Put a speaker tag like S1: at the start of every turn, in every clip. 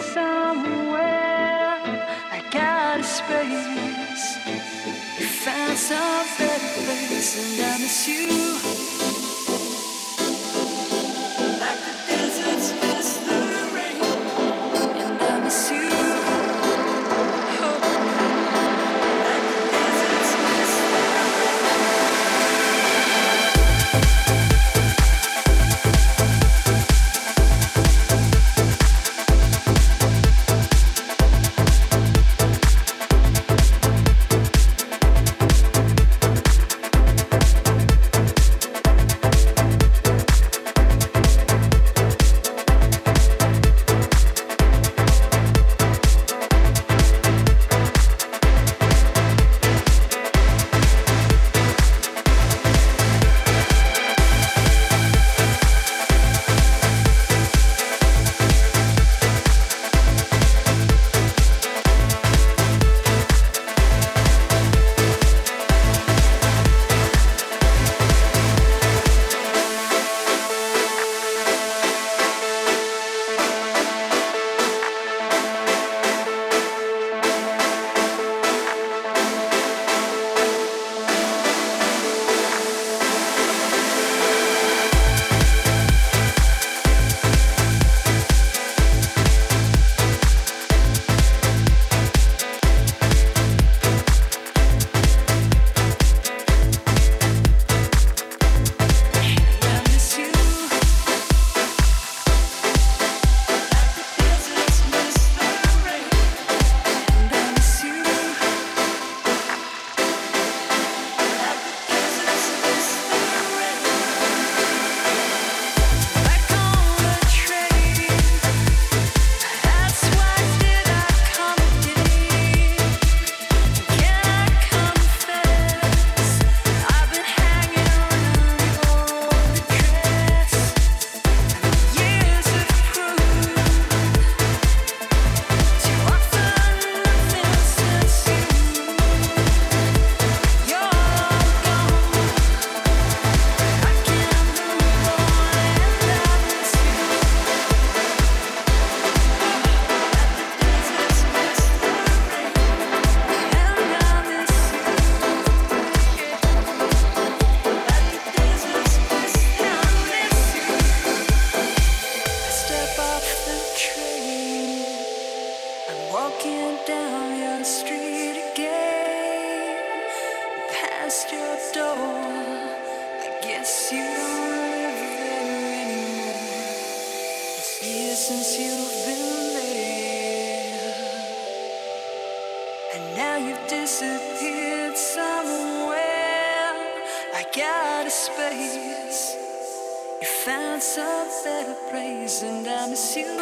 S1: somewhere. I got a space. You found some better place, and I miss you. disappeared somewhere. I got a space. You found some better praise, and I miss you.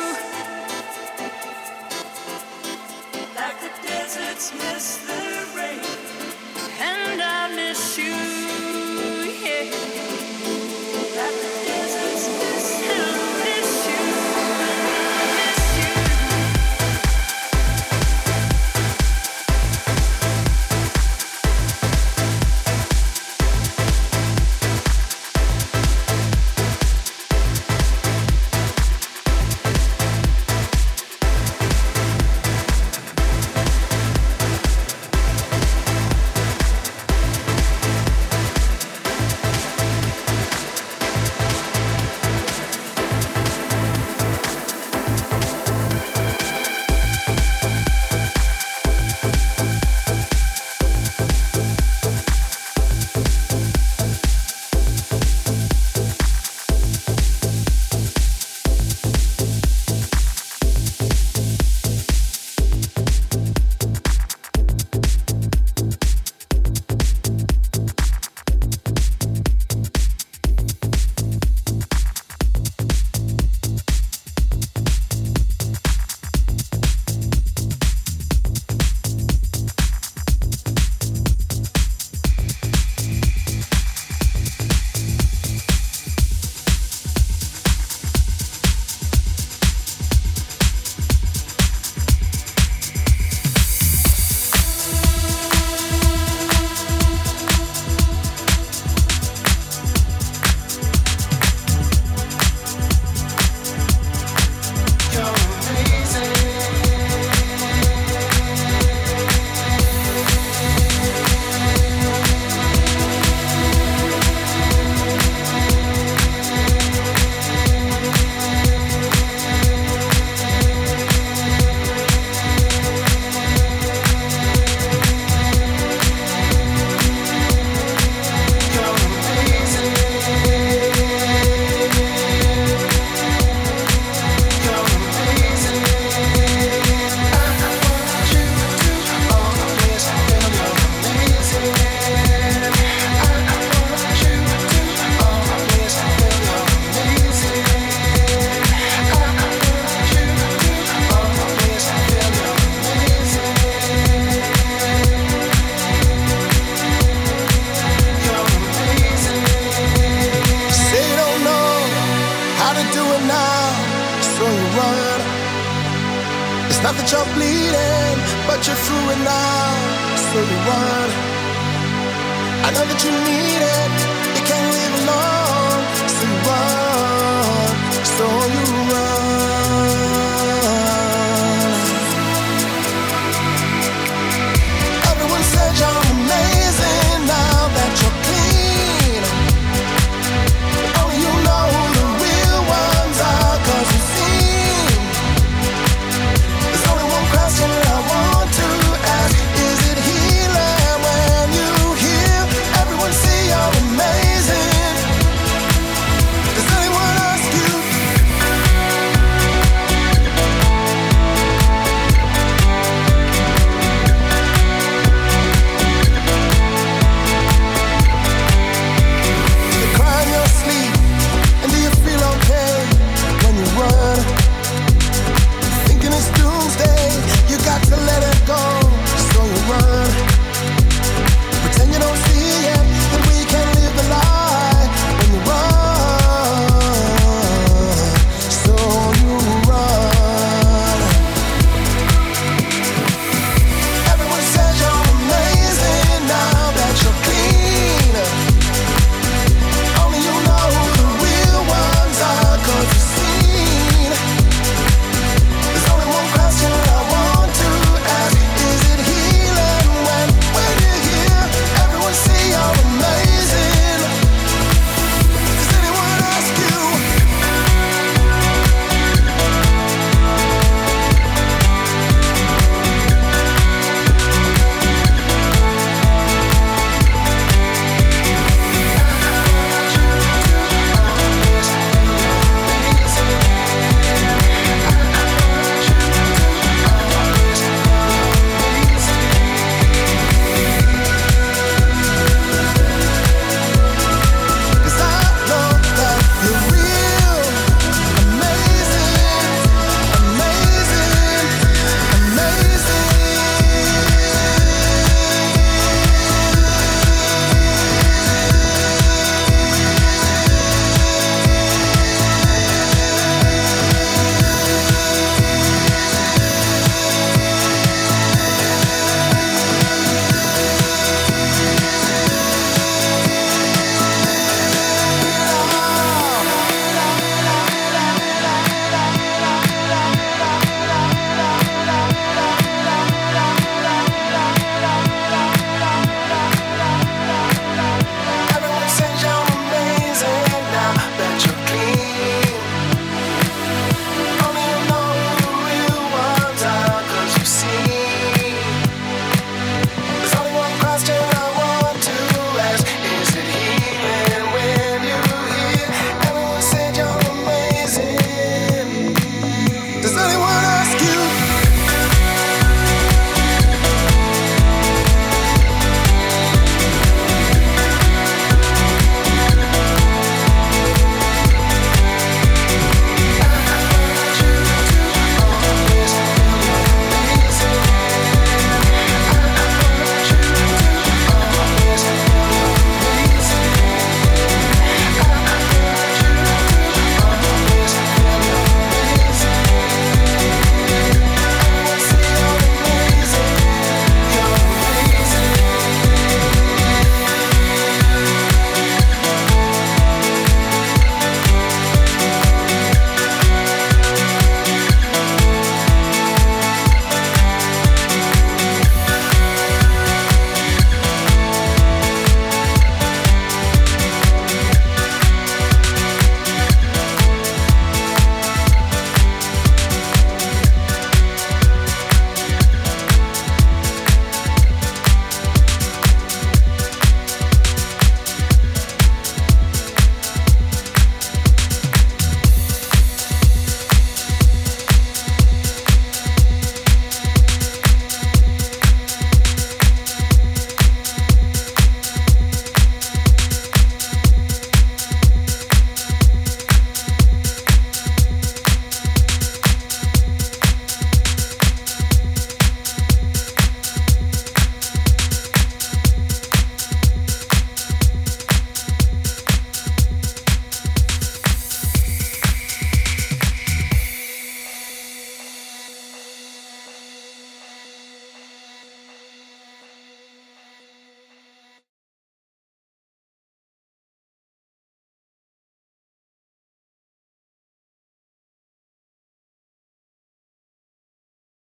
S1: Like the deserts miss the